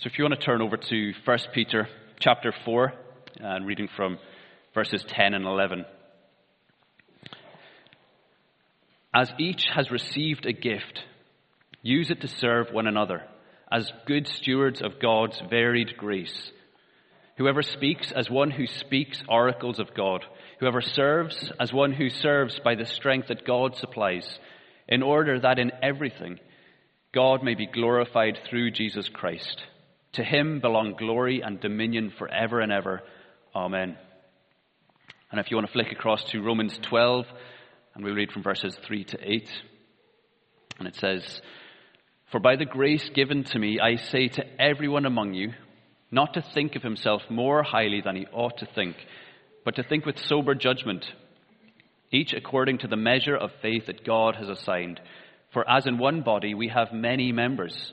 So if you want to turn over to 1 Peter chapter 4 and reading from verses 10 and 11. As each has received a gift, use it to serve one another as good stewards of God's varied grace. Whoever speaks as one who speaks oracles of God, whoever serves as one who serves by the strength that God supplies, in order that in everything God may be glorified through Jesus Christ. To him belong glory and dominion forever and ever. Amen. And if you want to flick across to Romans 12, and we read from verses 3 to 8, and it says, For by the grace given to me, I say to everyone among you, not to think of himself more highly than he ought to think, but to think with sober judgment, each according to the measure of faith that God has assigned. For as in one body we have many members,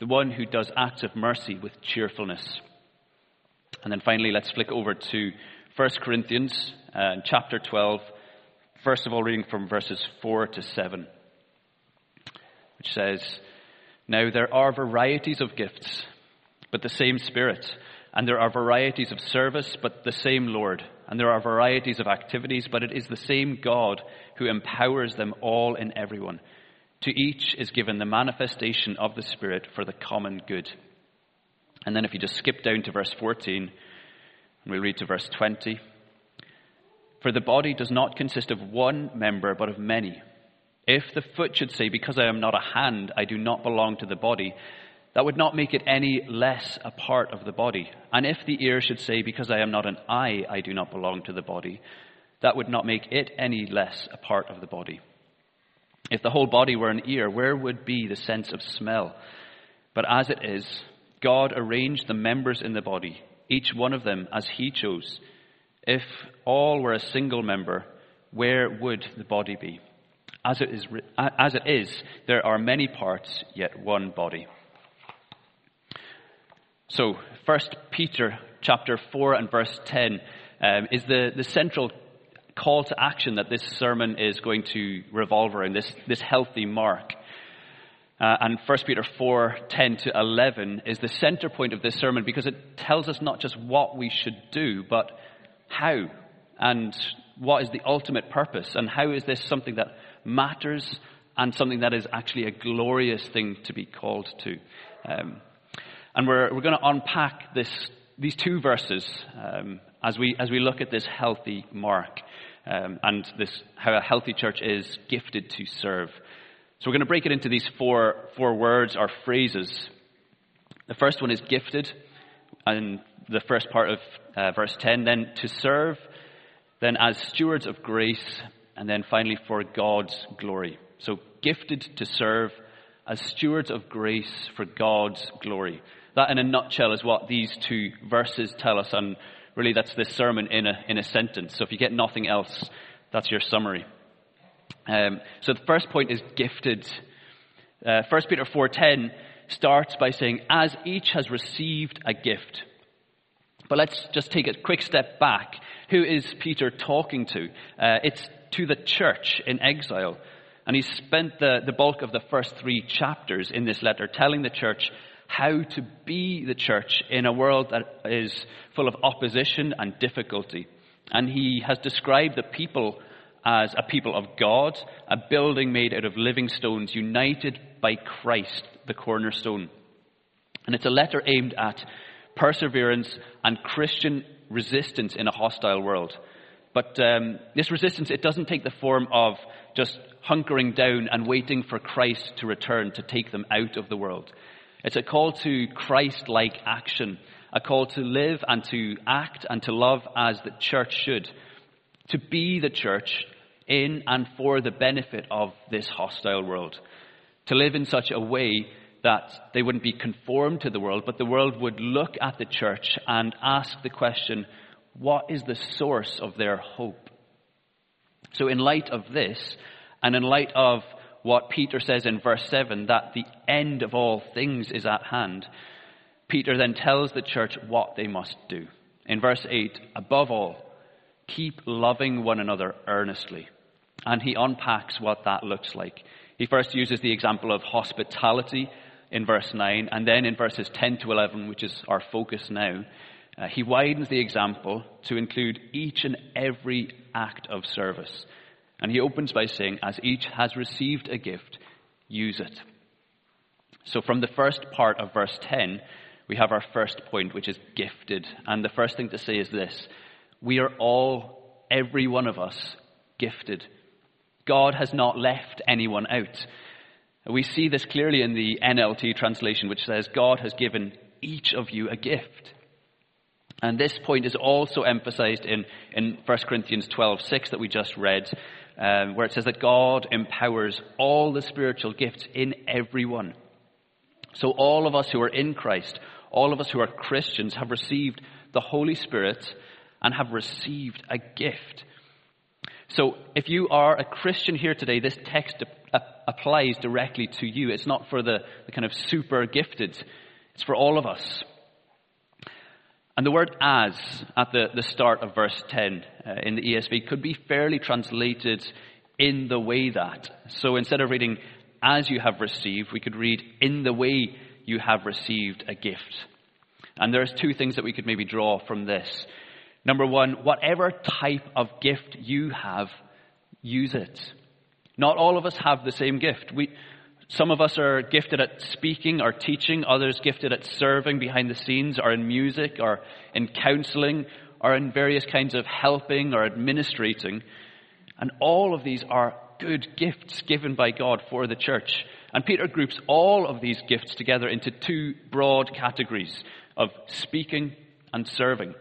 the one who does acts of mercy with cheerfulness. And then finally, let's flick over to 1 Corinthians uh, chapter 12, first of all, reading from verses 4 to 7, which says, Now there are varieties of gifts, but the same Spirit. And there are varieties of service, but the same Lord. And there are varieties of activities, but it is the same God who empowers them all in everyone. To each is given the manifestation of the Spirit for the common good. And then if you just skip down to verse 14, and we read to verse 20. For the body does not consist of one member, but of many. If the foot should say, Because I am not a hand, I do not belong to the body, that would not make it any less a part of the body. And if the ear should say, Because I am not an eye, I do not belong to the body, that would not make it any less a part of the body. If the whole body were an ear, where would be the sense of smell? But as it is, God arranged the members in the body, each one of them as He chose. If all were a single member, where would the body be? As it is, as it is there are many parts, yet one body. So, First Peter chapter 4 and verse 10 um, is the, the central call to action that this sermon is going to revolve around, this, this healthy mark. Uh, and 1 Peter 4 10 to 11 is the center point of this sermon because it tells us not just what we should do, but how and what is the ultimate purpose and how is this something that matters and something that is actually a glorious thing to be called to. Um, and we're, we're going to unpack this, these two verses um, as, we, as we look at this healthy mark um, and this, how a healthy church is gifted to serve. So we're going to break it into these four, four words or phrases. The first one is gifted, and the first part of uh, verse 10, then to serve, then as stewards of grace, and then finally for God's glory. So gifted to serve as stewards of grace for God's glory. That in a nutshell is what these two verses tell us, and Really, that's this sermon in a, in a sentence. So if you get nothing else, that's your summary. Um, so the first point is gifted. Uh, 1 Peter 4.10 starts by saying, as each has received a gift. But let's just take a quick step back. Who is Peter talking to? Uh, it's to the church in exile. And he spent the, the bulk of the first three chapters in this letter telling the church how to be the church in a world that is full of opposition and difficulty. And he has described the people as a people of God, a building made out of living stones, united by Christ, the cornerstone. And it's a letter aimed at perseverance and Christian resistance in a hostile world. But um, this resistance, it doesn't take the form of just hunkering down and waiting for Christ to return to take them out of the world. It's a call to Christ like action, a call to live and to act and to love as the church should, to be the church in and for the benefit of this hostile world, to live in such a way that they wouldn't be conformed to the world, but the world would look at the church and ask the question, what is the source of their hope? So in light of this, and in light of what Peter says in verse 7, that the end of all things is at hand, Peter then tells the church what they must do. In verse 8, above all, keep loving one another earnestly. And he unpacks what that looks like. He first uses the example of hospitality in verse 9, and then in verses 10 to 11, which is our focus now, uh, he widens the example to include each and every act of service. And he opens by saying, as each has received a gift, use it. So from the first part of verse 10, we have our first point, which is gifted. And the first thing to say is this we are all, every one of us, gifted. God has not left anyone out. We see this clearly in the NLT translation, which says, God has given each of you a gift. And this point is also emphasized in, in 1 Corinthians 12, 6 that we just read, um, where it says that God empowers all the spiritual gifts in everyone. So all of us who are in Christ, all of us who are Christians have received the Holy Spirit and have received a gift. So if you are a Christian here today, this text applies directly to you. It's not for the, the kind of super gifted. It's for all of us. And the word as at the, the start of verse 10 uh, in the ESV could be fairly translated in the way that. So instead of reading as you have received, we could read in the way you have received a gift. And there's two things that we could maybe draw from this. Number one, whatever type of gift you have, use it. Not all of us have the same gift. We, some of us are gifted at speaking or teaching, others gifted at serving behind the scenes or in music or in counseling or in various kinds of helping or administrating. And all of these are good gifts given by God for the church. And Peter groups all of these gifts together into two broad categories of speaking and serving.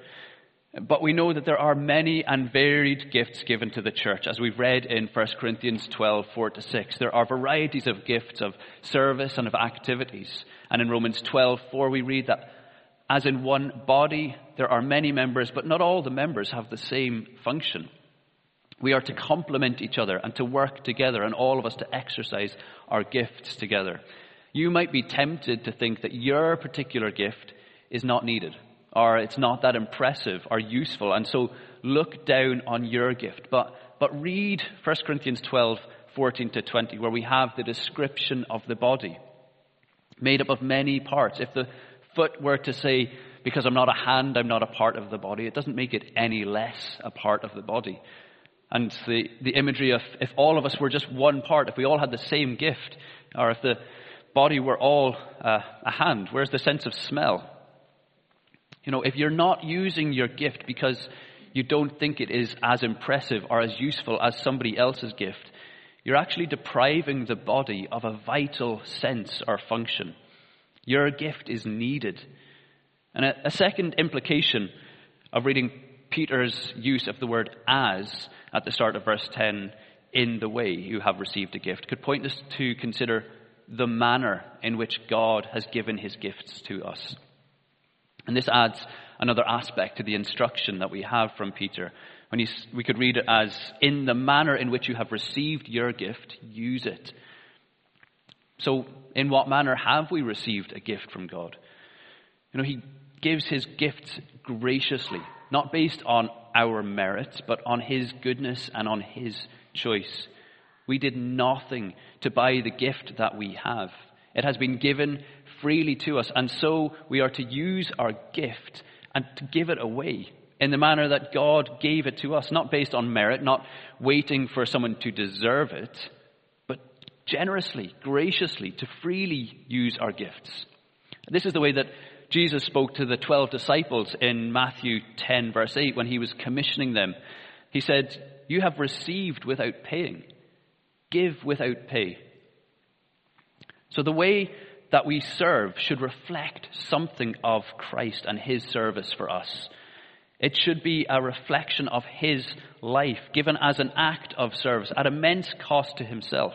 But we know that there are many and varied gifts given to the church. As we've read in 1 Corinthians 12, 4 to 6, there are varieties of gifts of service and of activities. And in Romans 12, 4, we read that as in one body, there are many members, but not all the members have the same function. We are to complement each other and to work together, and all of us to exercise our gifts together. You might be tempted to think that your particular gift is not needed or it's not that impressive or useful. And so look down on your gift. But, but read 1 Corinthians 12, 14 to 20, where we have the description of the body made up of many parts. If the foot were to say, because I'm not a hand, I'm not a part of the body, it doesn't make it any less a part of the body. And the, the imagery of if all of us were just one part, if we all had the same gift, or if the body were all uh, a hand, where's the sense of smell? You know, if you're not using your gift because you don't think it is as impressive or as useful as somebody else's gift, you're actually depriving the body of a vital sense or function. Your gift is needed. And a, a second implication of reading Peter's use of the word as at the start of verse 10 in the way you have received a gift could point us to consider the manner in which God has given his gifts to us. And this adds another aspect to the instruction that we have from Peter. When he, we could read it as, in the manner in which you have received your gift, use it. So, in what manner have we received a gift from God? You know, he gives his gifts graciously, not based on our merits, but on his goodness and on his choice. We did nothing to buy the gift that we have. It has been given freely to us. And so we are to use our gift and to give it away in the manner that God gave it to us, not based on merit, not waiting for someone to deserve it, but generously, graciously, to freely use our gifts. This is the way that Jesus spoke to the 12 disciples in Matthew 10, verse 8, when he was commissioning them. He said, You have received without paying, give without pay. So the way that we serve should reflect something of Christ and his service for us. It should be a reflection of his life given as an act of service at immense cost to himself.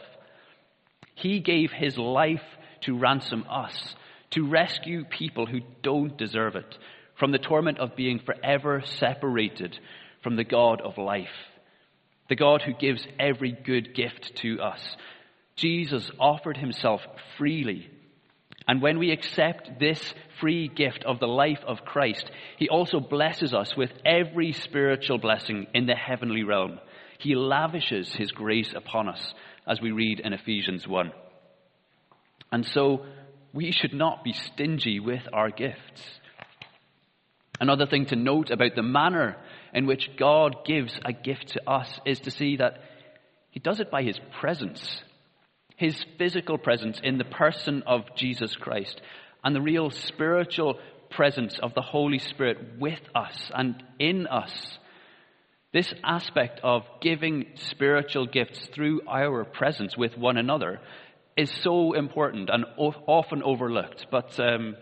He gave his life to ransom us, to rescue people who don't deserve it from the torment of being forever separated from the God of life, the God who gives every good gift to us. Jesus offered himself freely. And when we accept this free gift of the life of Christ, he also blesses us with every spiritual blessing in the heavenly realm. He lavishes his grace upon us, as we read in Ephesians 1. And so, we should not be stingy with our gifts. Another thing to note about the manner in which God gives a gift to us is to see that He does it by His presence, His physical presence in the person of Jesus Christ, and the real spiritual presence of the Holy Spirit with us and in us. This aspect of giving spiritual gifts through our presence with one another is so important and often overlooked. But um,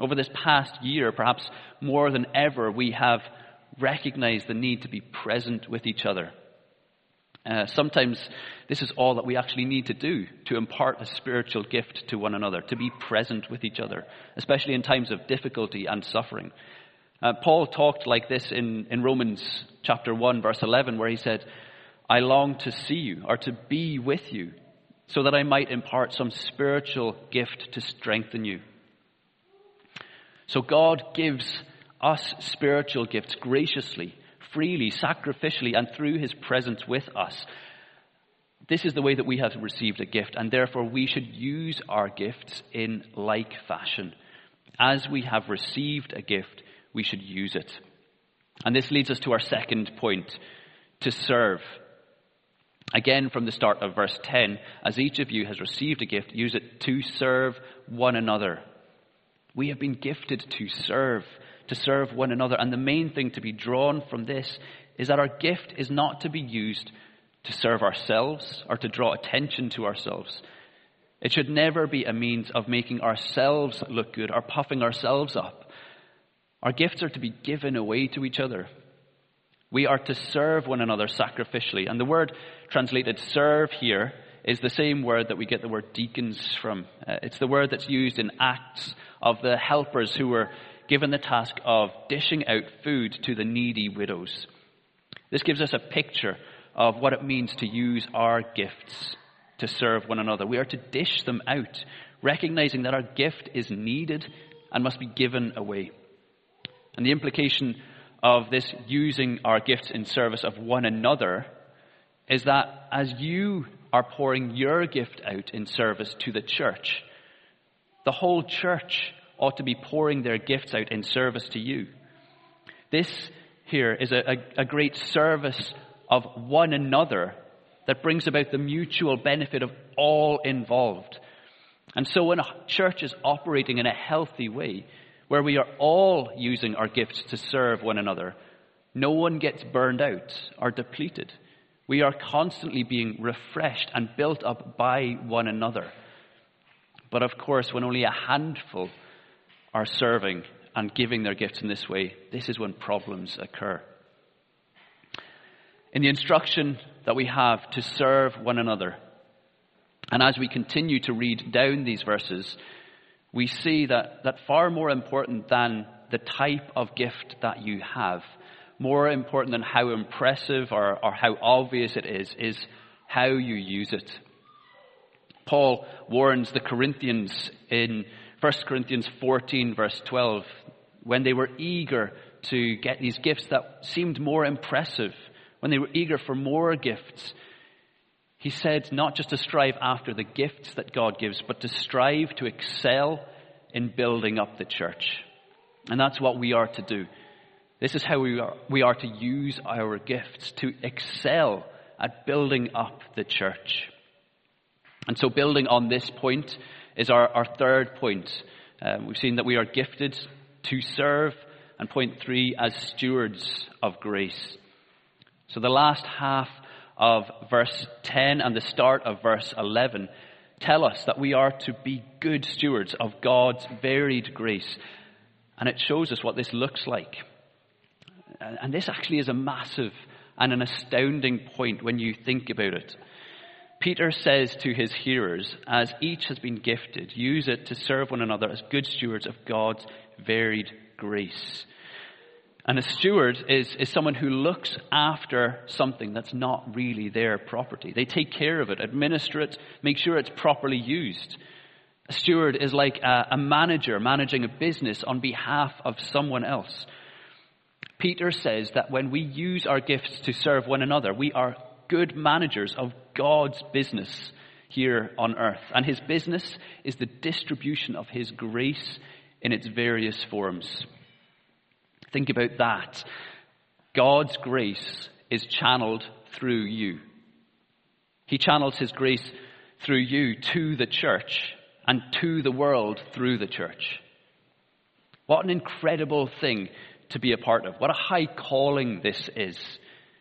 over this past year, perhaps more than ever, we have recognized the need to be present with each other. Uh, sometimes this is all that we actually need to do to impart a spiritual gift to one another, to be present with each other, especially in times of difficulty and suffering. Uh, Paul talked like this in, in Romans chapter 1, verse 11, where he said, I long to see you or to be with you so that I might impart some spiritual gift to strengthen you. So God gives us spiritual gifts graciously, freely, sacrificially, and through his presence with us. This is the way that we have received a gift, and therefore we should use our gifts in like fashion. As we have received a gift, we should use it. And this leads us to our second point to serve. Again, from the start of verse 10, as each of you has received a gift, use it to serve one another we have been gifted to serve, to serve one another. And the main thing to be drawn from this is that our gift is not to be used to serve ourselves or to draw attention to ourselves. It should never be a means of making ourselves look good or puffing ourselves up. Our gifts are to be given away to each other. We are to serve one another sacrificially. And the word translated serve here is the same word that we get the word deacons from. Uh, it's the word that's used in Acts of the helpers who were given the task of dishing out food to the needy widows. This gives us a picture of what it means to use our gifts to serve one another. We are to dish them out, recognizing that our gift is needed and must be given away. And the implication of this using our gifts in service of one another is that as you are pouring your gift out in service to the church, the whole church ought to be pouring their gifts out in service to you. This here is a, a, a great service of one another that brings about the mutual benefit of all involved. And so when a church is operating in a healthy way, where we are all using our gifts to serve one another, no one gets burned out or depleted. We are constantly being refreshed and built up by one another. But of course, when only a handful are serving and giving their gifts in this way, this is when problems occur. In the instruction that we have to serve one another, and as we continue to read down these verses, we see that, that far more important than the type of gift that you have, more important than how impressive or, or how obvious it is, is how you use it. Paul warns the Corinthians in 1 Corinthians 14, verse 12, when they were eager to get these gifts that seemed more impressive, when they were eager for more gifts, he said not just to strive after the gifts that God gives, but to strive to excel in building up the church. And that's what we are to do. This is how we are, we are to use our gifts to excel at building up the church. And so, building on this point is our, our third point. Um, we've seen that we are gifted to serve, and point three, as stewards of grace. So, the last half of verse 10 and the start of verse 11 tell us that we are to be good stewards of God's varied grace. And it shows us what this looks like. And this actually is a massive and an astounding point when you think about it. Peter says to his hearers, as each has been gifted, use it to serve one another as good stewards of God's varied grace. And a steward is, is someone who looks after something that's not really their property. They take care of it, administer it, make sure it's properly used. A steward is like a, a manager managing a business on behalf of someone else. Peter says that when we use our gifts to serve one another, we are good managers of God's business here on earth. And his business is the distribution of his grace in its various forms. Think about that. God's grace is channeled through you. He channels His grace through you to the church and to the world through the church. What an incredible thing to be a part of. What a high calling this is.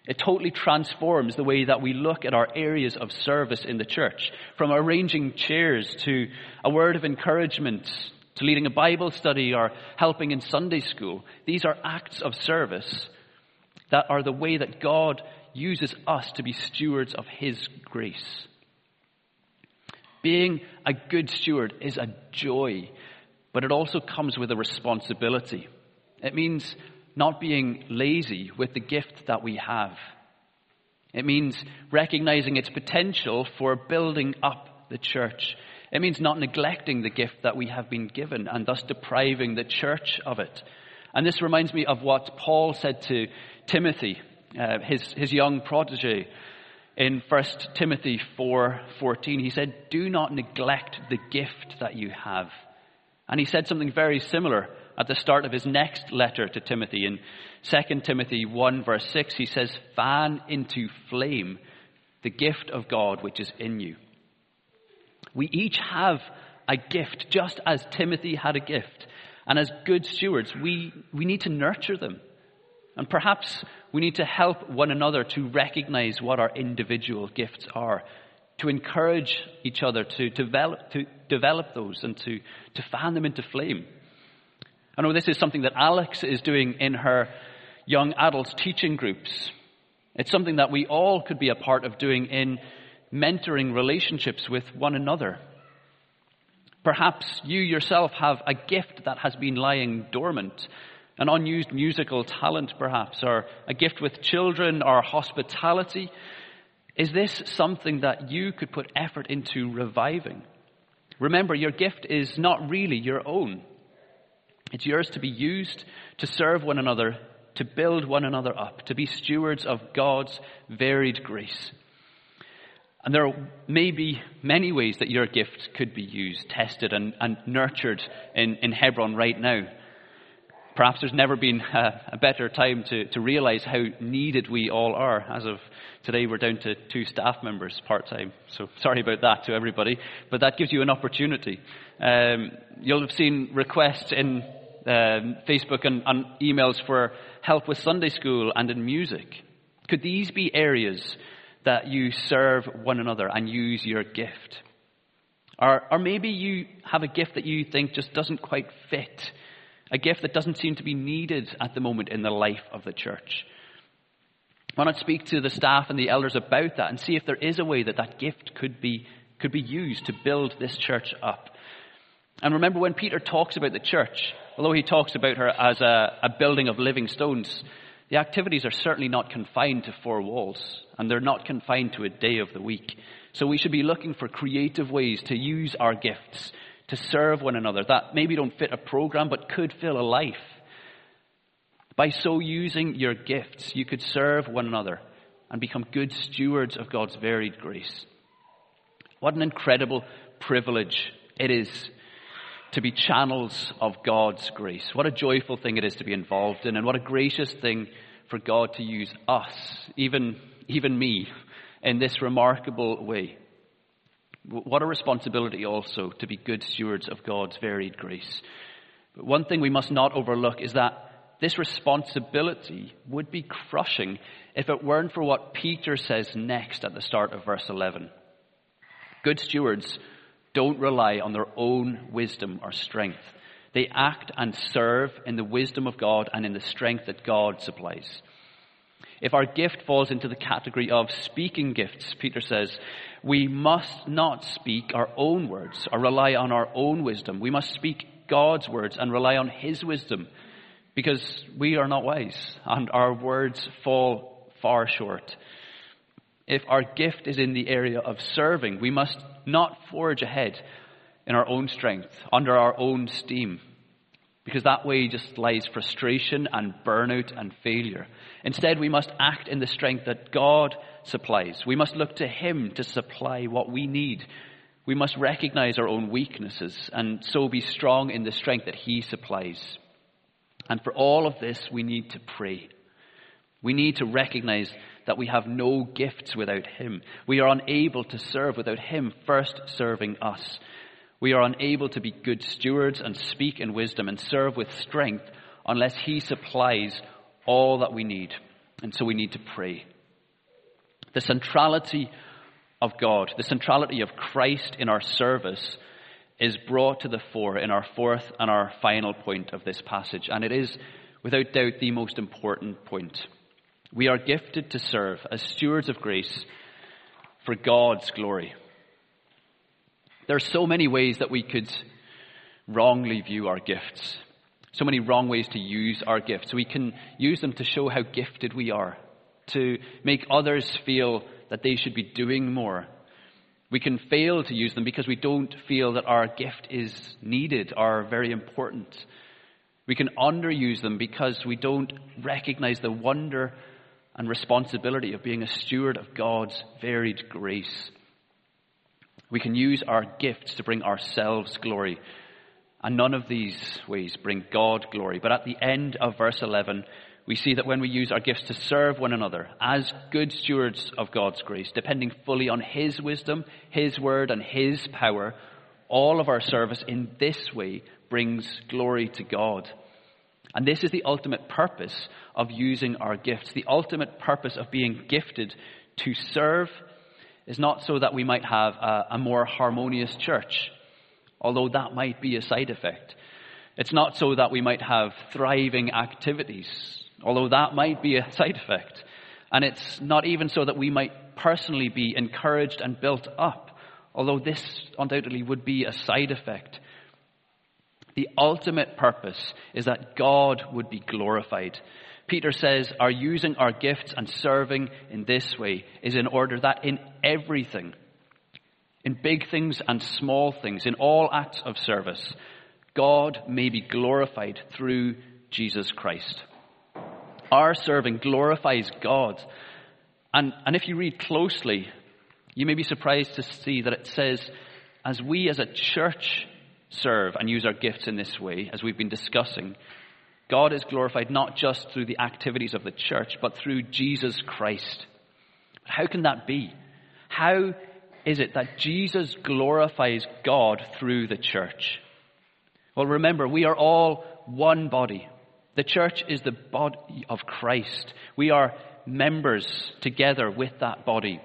It totally transforms the way that we look at our areas of service in the church. From arranging chairs to a word of encouragement to leading a Bible study or helping in Sunday school. These are acts of service that are the way that God uses us to be stewards of His grace. Being a good steward is a joy, but it also comes with a responsibility. It means not being lazy with the gift that we have. It means recognizing its potential for building up the church it means not neglecting the gift that we have been given and thus depriving the church of it. And this reminds me of what Paul said to Timothy, uh, his, his young protege, in 1 Timothy 4:14. He said, "Do not neglect the gift that you have." And he said something very similar at the start of his next letter to Timothy in 2 Timothy 1 verse 6. He says, "Fan into flame the gift of God which is in you." We each have a gift, just as Timothy had a gift. And as good stewards, we, we need to nurture them. And perhaps we need to help one another to recognize what our individual gifts are, to encourage each other to develop, to develop those and to, to fan them into flame. I know this is something that Alex is doing in her young adults teaching groups. It's something that we all could be a part of doing in mentoring relationships with one another. Perhaps you yourself have a gift that has been lying dormant, an unused musical talent, perhaps, or a gift with children or hospitality. Is this something that you could put effort into reviving? Remember, your gift is not really your own. It's yours to be used to serve one another, to build one another up, to be stewards of God's varied grace. And there may be many ways that your gift could be used, tested, and, and nurtured in, in Hebron right now. Perhaps there's never been a, a better time to, to realize how needed we all are. As of today, we're down to two staff members part time. So sorry about that to everybody, but that gives you an opportunity. Um, you'll have seen requests in um, Facebook and, and emails for help with Sunday school and in music. Could these be areas that you serve one another and use your gift. Or, or maybe you have a gift that you think just doesn't quite fit, a gift that doesn't seem to be needed at the moment in the life of the church. Why not speak to the staff and the elders about that and see if there is a way that that gift could be, could be used to build this church up? And remember when Peter talks about the church, although he talks about her as a, a building of living stones, the activities are certainly not confined to four walls, and they're not confined to a day of the week. So we should be looking for creative ways to use our gifts to serve one another that maybe don't fit a program but could fill a life. By so using your gifts, you could serve one another and become good stewards of God's varied grace. What an incredible privilege it is to be channels of God's grace. What a joyful thing it is to be involved in, and what a gracious thing for God to use us, even, even me, in this remarkable way. What a responsibility also to be good stewards of God's varied grace. But one thing we must not overlook is that this responsibility would be crushing if it weren't for what Peter says next at the start of verse 11. Good stewards don't rely on their own wisdom or strength. They act and serve in the wisdom of God and in the strength that God supplies. If our gift falls into the category of speaking gifts, Peter says, we must not speak our own words or rely on our own wisdom. We must speak God's words and rely on His wisdom because we are not wise and our words fall far short. If our gift is in the area of serving, we must not forge ahead in our own strength, under our own steam, because that way just lies frustration and burnout and failure. Instead, we must act in the strength that God supplies. We must look to Him to supply what we need. We must recognize our own weaknesses and so be strong in the strength that He supplies. And for all of this, we need to pray. We need to recognize that we have no gifts without Him. We are unable to serve without Him first serving us. We are unable to be good stewards and speak in wisdom and serve with strength unless He supplies all that we need. And so we need to pray. The centrality of God, the centrality of Christ in our service is brought to the fore in our fourth and our final point of this passage. And it is, without doubt, the most important point. We are gifted to serve as stewards of grace for God's glory. There are so many ways that we could wrongly view our gifts. So many wrong ways to use our gifts. We can use them to show how gifted we are, to make others feel that they should be doing more. We can fail to use them because we don't feel that our gift is needed or very important. We can underuse them because we don't recognize the wonder and responsibility of being a steward of God's varied grace. We can use our gifts to bring ourselves glory. And none of these ways bring God glory. But at the end of verse 11, we see that when we use our gifts to serve one another as good stewards of God's grace, depending fully on His wisdom, His word, and His power, all of our service in this way brings glory to God. And this is the ultimate purpose of using our gifts. The ultimate purpose of being gifted to serve is not so that we might have a, a more harmonious church, although that might be a side effect. It's not so that we might have thriving activities, although that might be a side effect. And it's not even so that we might personally be encouraged and built up, although this undoubtedly would be a side effect. The ultimate purpose is that God would be glorified. Peter says our using our gifts and serving in this way is in order that in everything, in big things and small things, in all acts of service, God may be glorified through Jesus Christ. Our serving glorifies God. And, and if you read closely, you may be surprised to see that it says, as we as a church serve and use our gifts in this way, as we've been discussing, God is glorified not just through the activities of the church, but through Jesus Christ. How can that be? How is it that Jesus glorifies God through the church? Well, remember, we are all one body. The church is the body of Christ. We are members together with that body.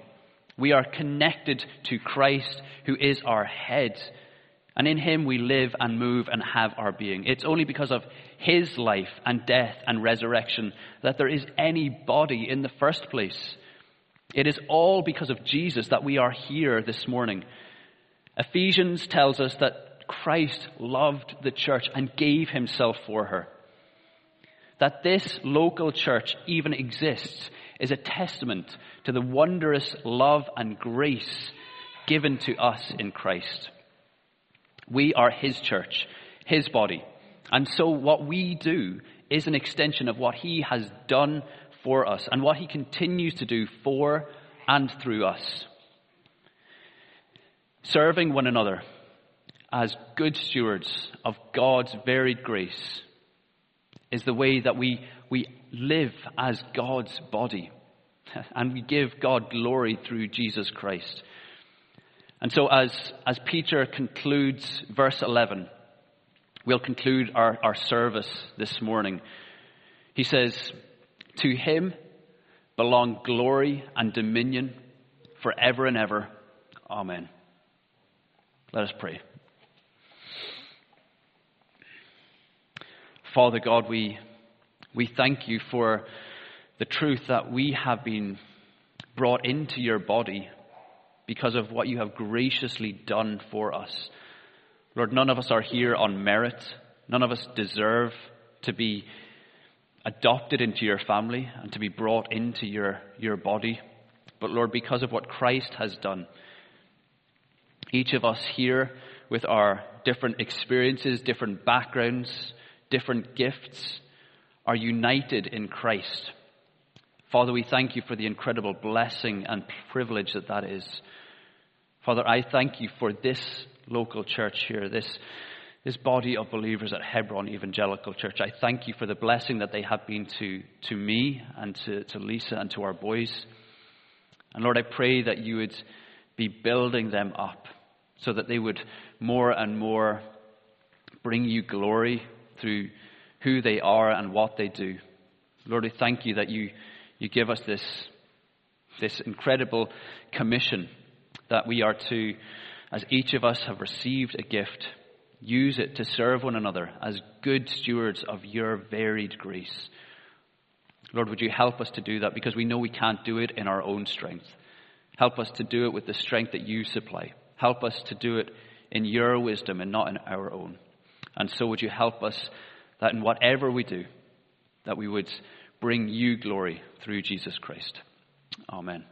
We are connected to Christ, who is our head. And in him we live and move and have our being. It's only because of his life and death and resurrection that there is any body in the first place. It is all because of Jesus that we are here this morning. Ephesians tells us that Christ loved the church and gave himself for her. That this local church even exists is a testament to the wondrous love and grace given to us in Christ. We are His church, His body. And so what we do is an extension of what He has done for us and what He continues to do for and through us. Serving one another as good stewards of God's varied grace is the way that we, we live as God's body. And we give God glory through Jesus Christ. And so, as, as Peter concludes verse 11, we'll conclude our, our service this morning. He says, To him belong glory and dominion forever and ever. Amen. Let us pray. Father God, we, we thank you for the truth that we have been brought into your body because of what you have graciously done for us. Lord, none of us are here on merit. None of us deserve to be adopted into your family and to be brought into your, your body. But Lord, because of what Christ has done, each of us here with our different experiences, different backgrounds, different gifts, are united in Christ. Father, we thank you for the incredible blessing and privilege that that is. Father, I thank you for this local church here, this, this body of believers at Hebron Evangelical Church. I thank you for the blessing that they have been to, to me and to, to Lisa and to our boys. And Lord, I pray that you would be building them up so that they would more and more bring you glory through who they are and what they do. Lord, I thank you that you you give us this, this incredible commission that we are to, as each of us have received a gift, use it to serve one another as good stewards of your varied grace. Lord, would you help us to do that because we know we can't do it in our own strength. Help us to do it with the strength that you supply. Help us to do it in your wisdom and not in our own. And so would you help us that in whatever we do, that we would bring you glory through Jesus Christ. Amen.